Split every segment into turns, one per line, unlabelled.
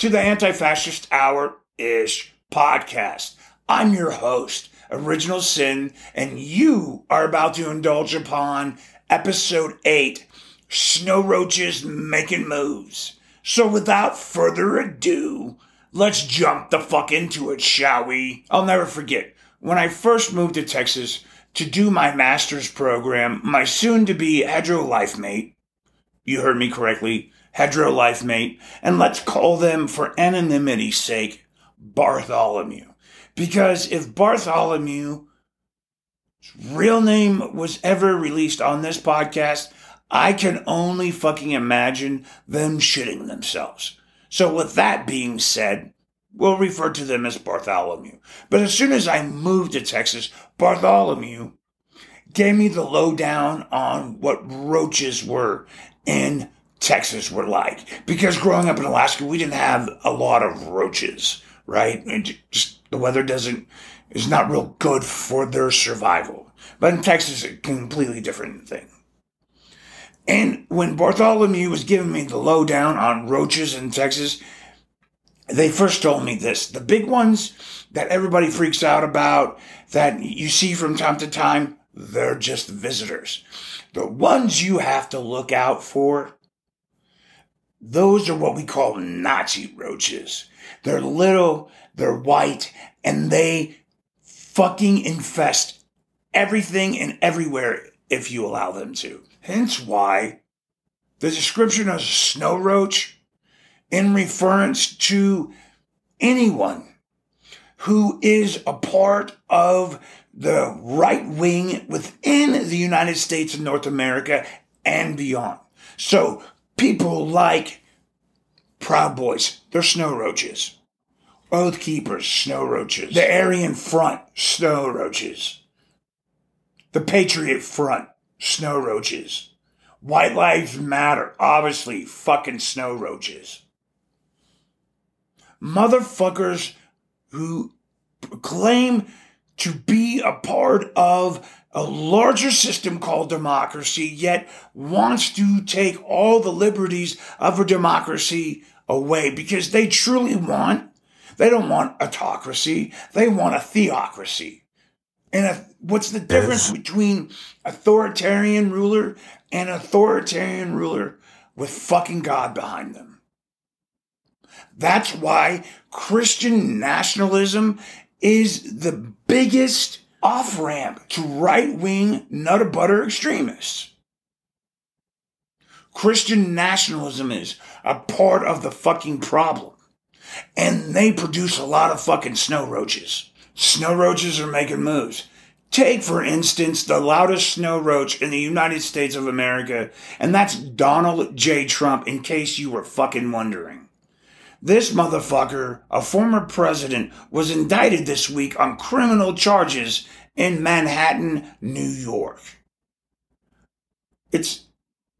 to the Anti-Fascist Hour-ish podcast. I'm your host, Original Sin, and you are about to indulge upon episode 8, Snow Roaches Making Moves. So without further ado, let's jump the fuck into it, shall we? I'll never forget, when I first moved to Texas to do my master's program, my soon-to-be hetero life mate, you heard me correctly, hetero life mate, and let's call them for anonymity's sake, Bartholomew. Because if Bartholomew's real name was ever released on this podcast, I can only fucking imagine them shitting themselves. So with that being said, we'll refer to them as Bartholomew. But as soon as I moved to Texas, Bartholomew gave me the lowdown on what roaches were in Texas were like. Because growing up in Alaska, we didn't have a lot of roaches, right? Just the weather doesn't is not real good for their survival. But in Texas, it's a completely different thing. And when Bartholomew was giving me the lowdown on roaches in Texas, they first told me this the big ones that everybody freaks out about, that you see from time to time, they're just visitors. The ones you have to look out for, those are what we call Nazi roaches. They're little, they're white, and they fucking infest everything and everywhere if you allow them to. Hence why the description of a snow roach in reference to anyone who is a part of the right wing within the United States of North America and beyond. So people like Proud Boys, they're snow roaches. Oath Keepers, snow roaches. The Aryan Front, snow roaches. The Patriot Front, snow roaches. White Lives Matter, obviously fucking snow roaches. Motherfuckers who claim to be a part of a larger system called democracy, yet wants to take all the liberties of a democracy away because they truly want, they don't want autocracy, they want a theocracy. And a, what's the difference between authoritarian ruler and authoritarian ruler with fucking God behind them? That's why Christian nationalism is the biggest off ramp to right wing nutter butter extremists. Christian nationalism is a part of the fucking problem. And they produce a lot of fucking snow roaches. Snow roaches are making moves. Take, for instance, the loudest snow roach in the United States of America, and that's Donald J. Trump, in case you were fucking wondering. This motherfucker, a former president, was indicted this week on criminal charges in Manhattan, New York. It's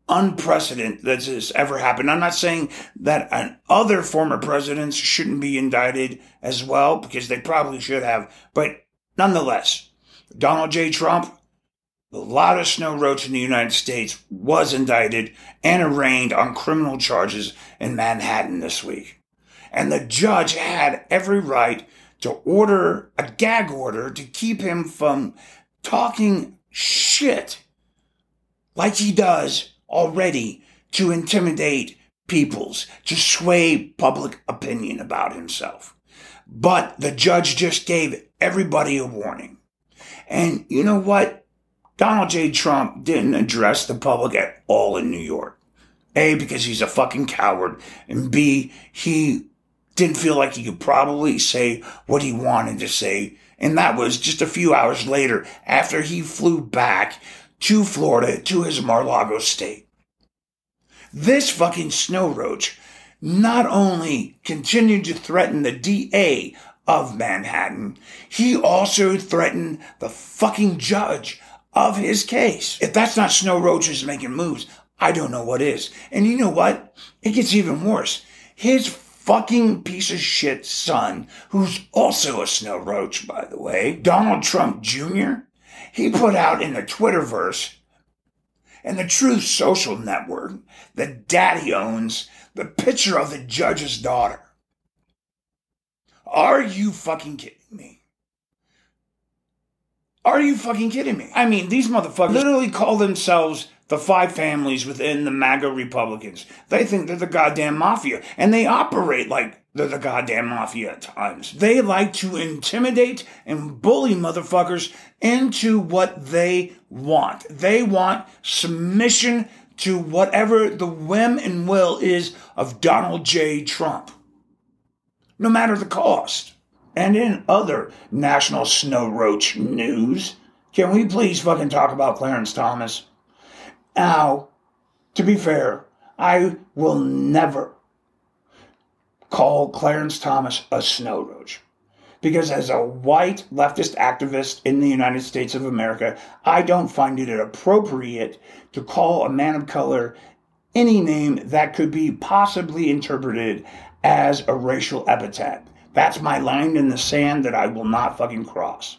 unprecedented that this ever happened. I'm not saying that other former presidents shouldn't be indicted as well, because they probably should have, but nonetheless, Donald J. Trump, the loudest snow roach in the United States, was indicted and arraigned on criminal charges in Manhattan this week and the judge had every right to order a gag order to keep him from talking shit like he does already to intimidate peoples, to sway public opinion about himself. But the judge just gave everybody a warning. And you know what? Donald J. Trump didn't address the public at all in New York. A, because he's a fucking coward, and B, he didn't feel like he could probably say what he wanted to say. And that was just a few hours later after he flew back to Florida to his Mar-Lago state. This fucking snow roach not only continued to threaten the DA of Manhattan, he also threatened the fucking judge of his case. If that's not snow roaches making moves, I don't know what is. And you know what? It gets even worse. His fucking piece of shit son, who's also a snow roach, by the way, Donald Trump Jr., he put out in the Twitterverse and the Truth Social Network that daddy owns the picture of the judge's daughter. Are you fucking kidding me? Are you fucking kidding me? I mean, these motherfuckers literally call themselves the five families within the MAGA Republicans. They think they're the goddamn mafia, and they operate like they're the goddamn mafia at times. They like to intimidate and bully motherfuckers into what they want. They want submission to whatever the whim and will is of Donald J. Trump, no matter the cost. And in other national snow roach news, can we please fucking talk about Clarence Thomas? Now, to be fair, I will never call Clarence Thomas a snow roach. Because as a white leftist activist in the United States of America, I don't find it appropriate to call a man of color any name that could be possibly interpreted as a racial epithet. That's my line in the sand that I will not fucking cross.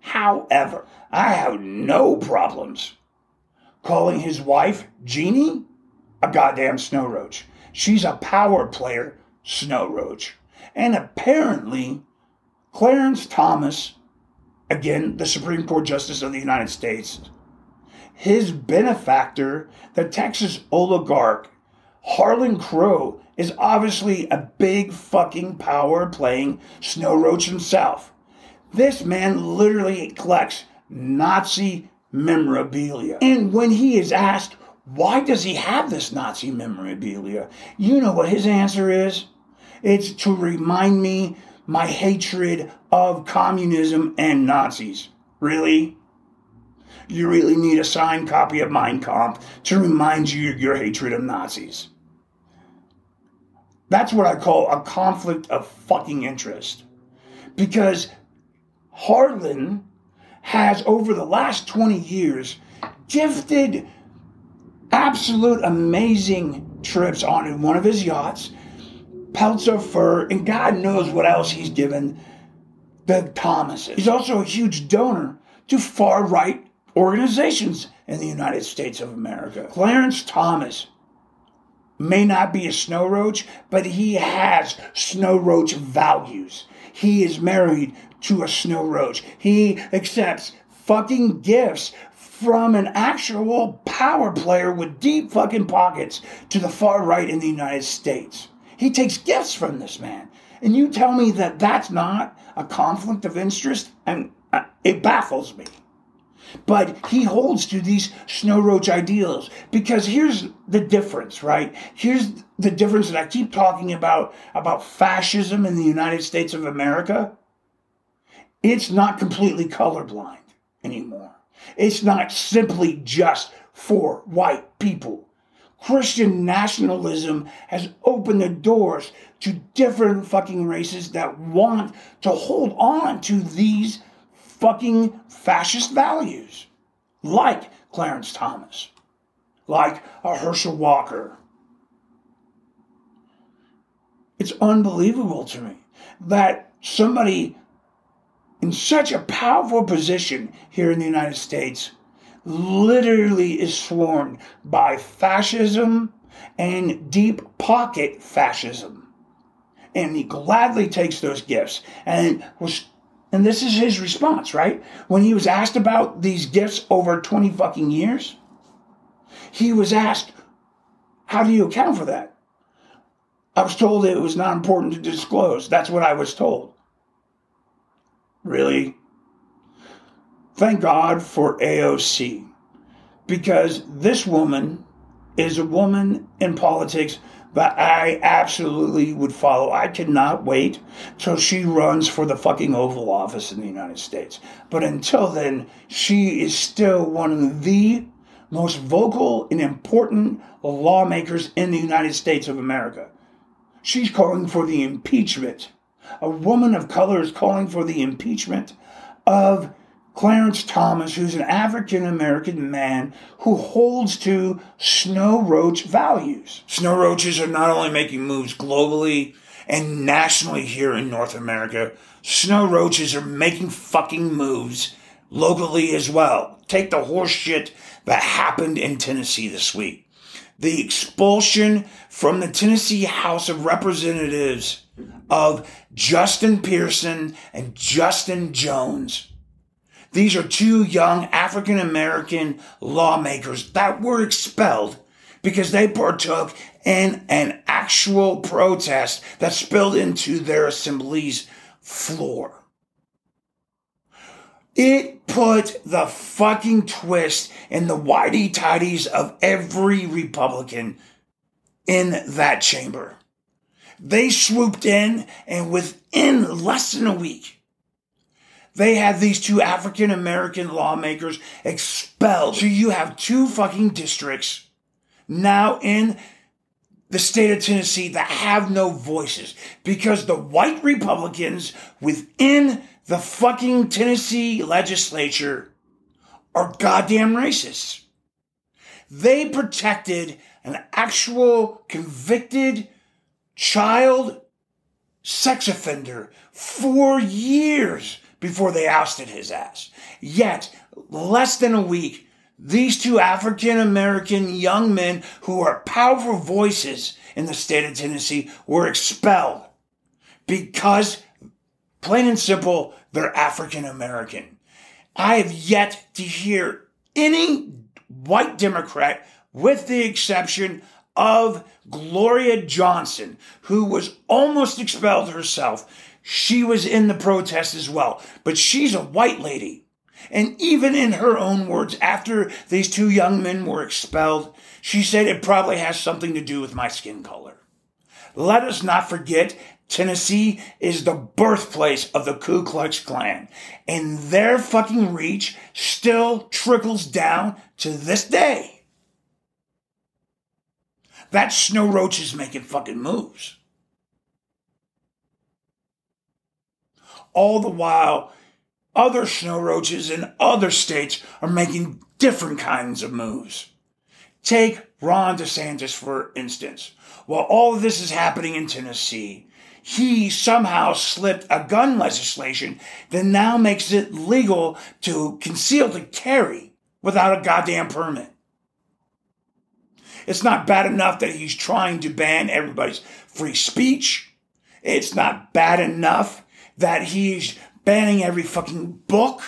However, I have no problems calling his wife, Jeannie, a goddamn snow roach. She's a power player snow roach. And apparently, Clarence Thomas, again, the Supreme Court Justice of the United States, his benefactor, the Texas oligarch, Harlan Crow, is obviously a big fucking power playing snow roach himself. This man literally collects Nazi memorabilia. And when he is asked, why does he have this Nazi memorabilia? You know what his answer is? It's to remind me my hatred of communism and Nazis. Really? You really need a signed copy of Mein Kampf to remind you your hatred of Nazis. That's what I call a conflict of fucking interest. Because Harlan has, over the last 20 years, gifted absolute amazing trips on one of his yachts pelts of fur, and God knows what else he's given the Thomases. He's also a huge donor to far right organizations in the United States of America. Clarence Thomas may not be a snow roach, but he has snow roach values. He is married to a snow roach. He accepts fucking gifts from an actual power player with deep fucking pockets to the far right in the United States. He takes gifts from this man. And you tell me that that's not a conflict of interest? And uh, it baffles me. But he holds to these snow roach ideals because here's the difference, right? Here's the difference that I keep talking about about fascism in the United States of America. It's not completely colorblind anymore. It's not simply just for white people. Christian nationalism has opened the doors to different fucking races that want to hold on to these fucking fascist values. Like Clarence Thomas, like a Herschel Walker. It's unbelievable to me that somebody in such a powerful position here in the United States literally is swarmed by fascism and deep pocket fascism. And he gladly takes those gifts and was and this is his response, right? When he was asked about these gifts over 20 fucking years, he was asked, How do you account for that? I was told it was not important to disclose. That's what I was told. Really? Thank God for AOC because this woman is a woman in politics that I absolutely would follow. I cannot wait till she runs for the fucking Oval Office in the United States. But until then, she is still one of the most vocal and important lawmakers in the United States of America. She's calling for the impeachment. A woman of color is calling for the impeachment of Clarence Thomas, who's an African American man who holds to snow roach values. Snow roaches are not only making moves globally and nationally here in North America, snow roaches are making fucking moves locally as well. Take the horse shit that happened in Tennessee this week. The expulsion from the Tennessee House of Representatives of Justin Pearson and Justin Jones. These are two young African American lawmakers that were expelled because they partook in an actual protest that spilled into their assembly's floor. It put the fucking twist in the whitey tidies of every Republican in that chamber. They swooped in and within less than a week, they had these two African American lawmakers expelled. So you have two fucking districts now in the state of Tennessee that have no voices because the white Republicans within the fucking Tennessee legislature are goddamn racists. They protected an actual convicted child sex offender for years before they ousted his ass. Yet, less than a week, these two African American young men who are powerful voices in the state of Tennessee were expelled because, plain and simple, they're African American. I have yet to hear any white Democrat, with the exception of Gloria Johnson, who was almost expelled herself. She was in the protest as well, but she's a white lady. And even in her own words, after these two young men were expelled, she said it probably has something to do with my skin color. Let us not forget Tennessee is the birthplace of the Ku Klux Klan, and their fucking reach still trickles down to this day. That Snow Roach is making fucking moves. All the while, other snow roaches in other states are making different kinds of moves. Take Ron DeSantis, for instance. While all of this is happening in Tennessee, he somehow slipped a gun legislation that now makes it legal to conceal to carry without a goddamn permit. It's not bad enough that he's trying to ban everybody's free speech. It's not bad enough that he's banning every fucking book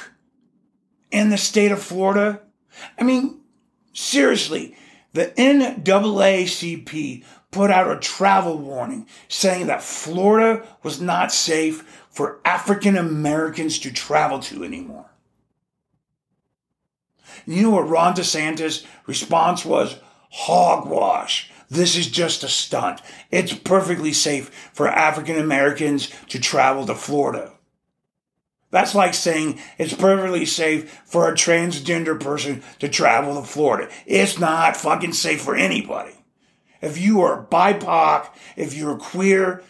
in the state of Florida. I mean, seriously, the NAACP put out a travel warning saying that Florida was not safe for African Americans to travel to anymore. You know what Ron DeSantis' response was? Hogwash. This is just a stunt. It's perfectly safe for African Americans to travel to Florida. That's like saying it's perfectly safe for a transgender person to travel to Florida. It's not fucking safe for anybody. If you are BIPOC, if you're queer,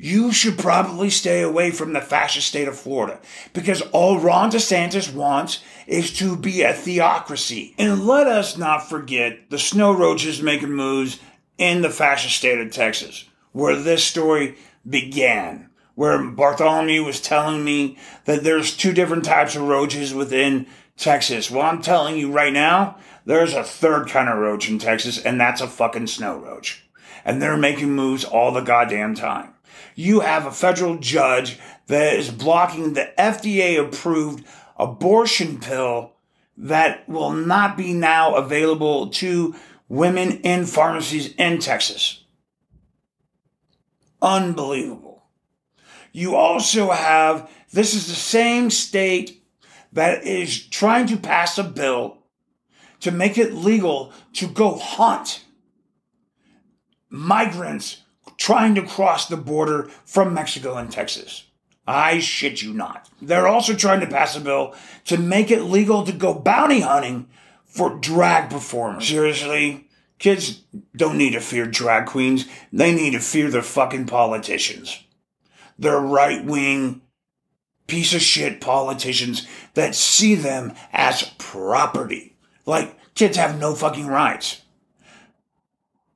you should probably stay away from the fascist state of Florida because all Ron DeSantis wants is to be a theocracy. And let us not forget the snow roaches making moves in the fascist state of Texas, where this story began where Bartholomew was telling me that there's two different types of roaches within Texas. Well, I'm telling you right now, there's a third kind of roach in Texas, and that's a fucking snow roach. And they're making moves all the goddamn time. You have a federal judge that is blocking the FDA approved abortion pill that will not be now available to women in pharmacies in Texas. Unbelievable. You also have, this is the same state that is trying to pass a bill to make it legal to go hunt migrants trying to cross the border from Mexico and Texas. I shit you not. They're also trying to pass a bill to make it legal to go bounty hunting for drag performers. Seriously, kids don't need to fear drag queens. They need to fear their fucking politicians. They're right wing piece of shit politicians that see them as property. Like kids have no fucking rights.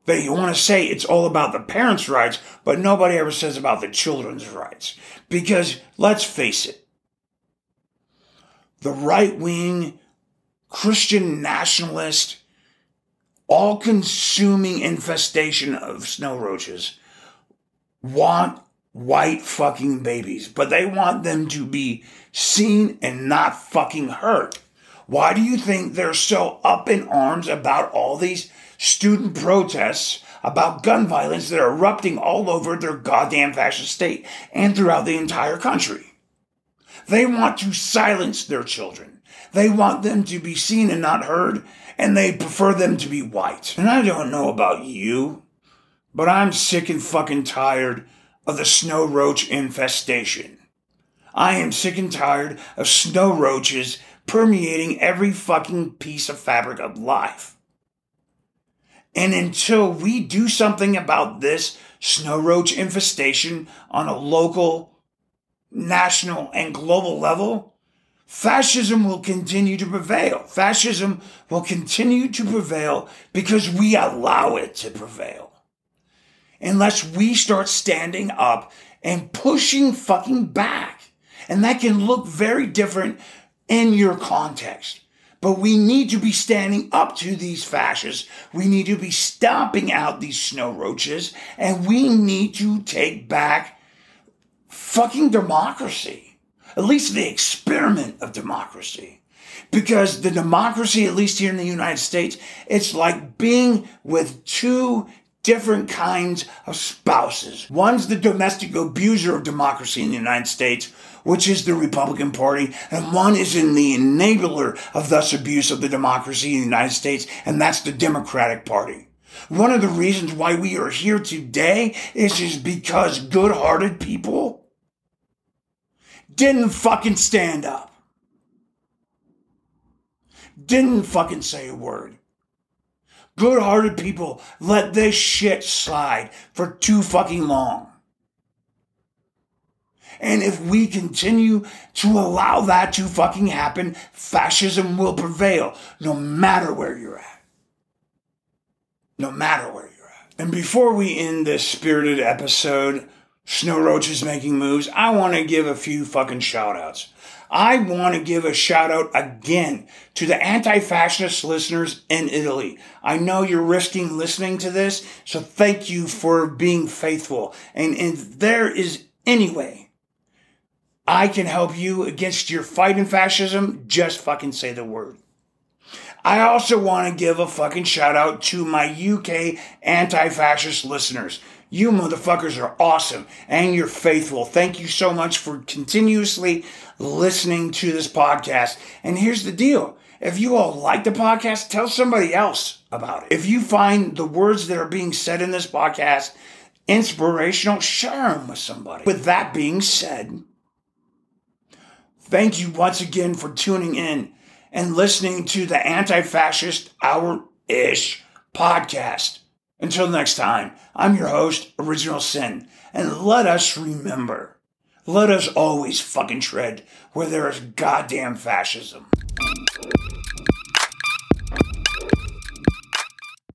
They want to say it's all about the parents' rights, but nobody ever says about the children's rights. Because let's face it, the right wing, Christian nationalist, all consuming infestation of snow roaches want white fucking babies, but they want them to be seen and not fucking heard. Why do you think they're so up in arms about all these student protests about gun violence that are erupting all over their goddamn fascist state and throughout the entire country? They want to silence their children. They want them to be seen and not heard, and they prefer them to be white. And I don't know about you, but I'm sick and fucking tired of the snow roach infestation. I am sick and tired of snow roaches permeating every fucking piece of fabric of life. And until we do something about this snow roach infestation on a local, national, and global level, fascism will continue to prevail. Fascism will continue to prevail because we allow it to prevail. Unless we start standing up and pushing fucking back. And that can look very different in your context. But we need to be standing up to these fascists. We need to be stomping out these snow roaches. And we need to take back fucking democracy. At least the experiment of democracy. Because the democracy, at least here in the United States, it's like being with two different kinds of spouses. One's the domestic abuser of democracy in the United States, which is the Republican Party, and one is in the enabler of thus abuse of the democracy in the United States, and that's the Democratic Party. One of the reasons why we are here today is, is because good-hearted people didn't fucking stand up. Didn't fucking say a word. Good hearted people let this shit slide for too fucking long. And if we continue to allow that to fucking happen, fascism will prevail no matter where you're at. No matter where you're at. And before we end this spirited episode, Snow Roaches Making Moves, I want to give a few fucking shout outs. I want to give a shout out again to the anti-fascist listeners in Italy. I know you're risking listening to this, so thank you for being faithful. And if there is any way I can help you against your fight in fascism, just fucking say the word. I also want to give a fucking shout out to my UK anti-fascist listeners. You motherfuckers are awesome and you're faithful. Thank you so much for continuously listening to this podcast. And here's the deal. If you all like the podcast, tell somebody else about it. If you find the words that are being said in this podcast inspirational, share them with somebody. With that being said, thank you once again for tuning in and listening to the Anti Fascist Hour Ish podcast. Until next time, I'm your host, Original Sin, and let us remember, let us always fucking tread where there is goddamn fascism.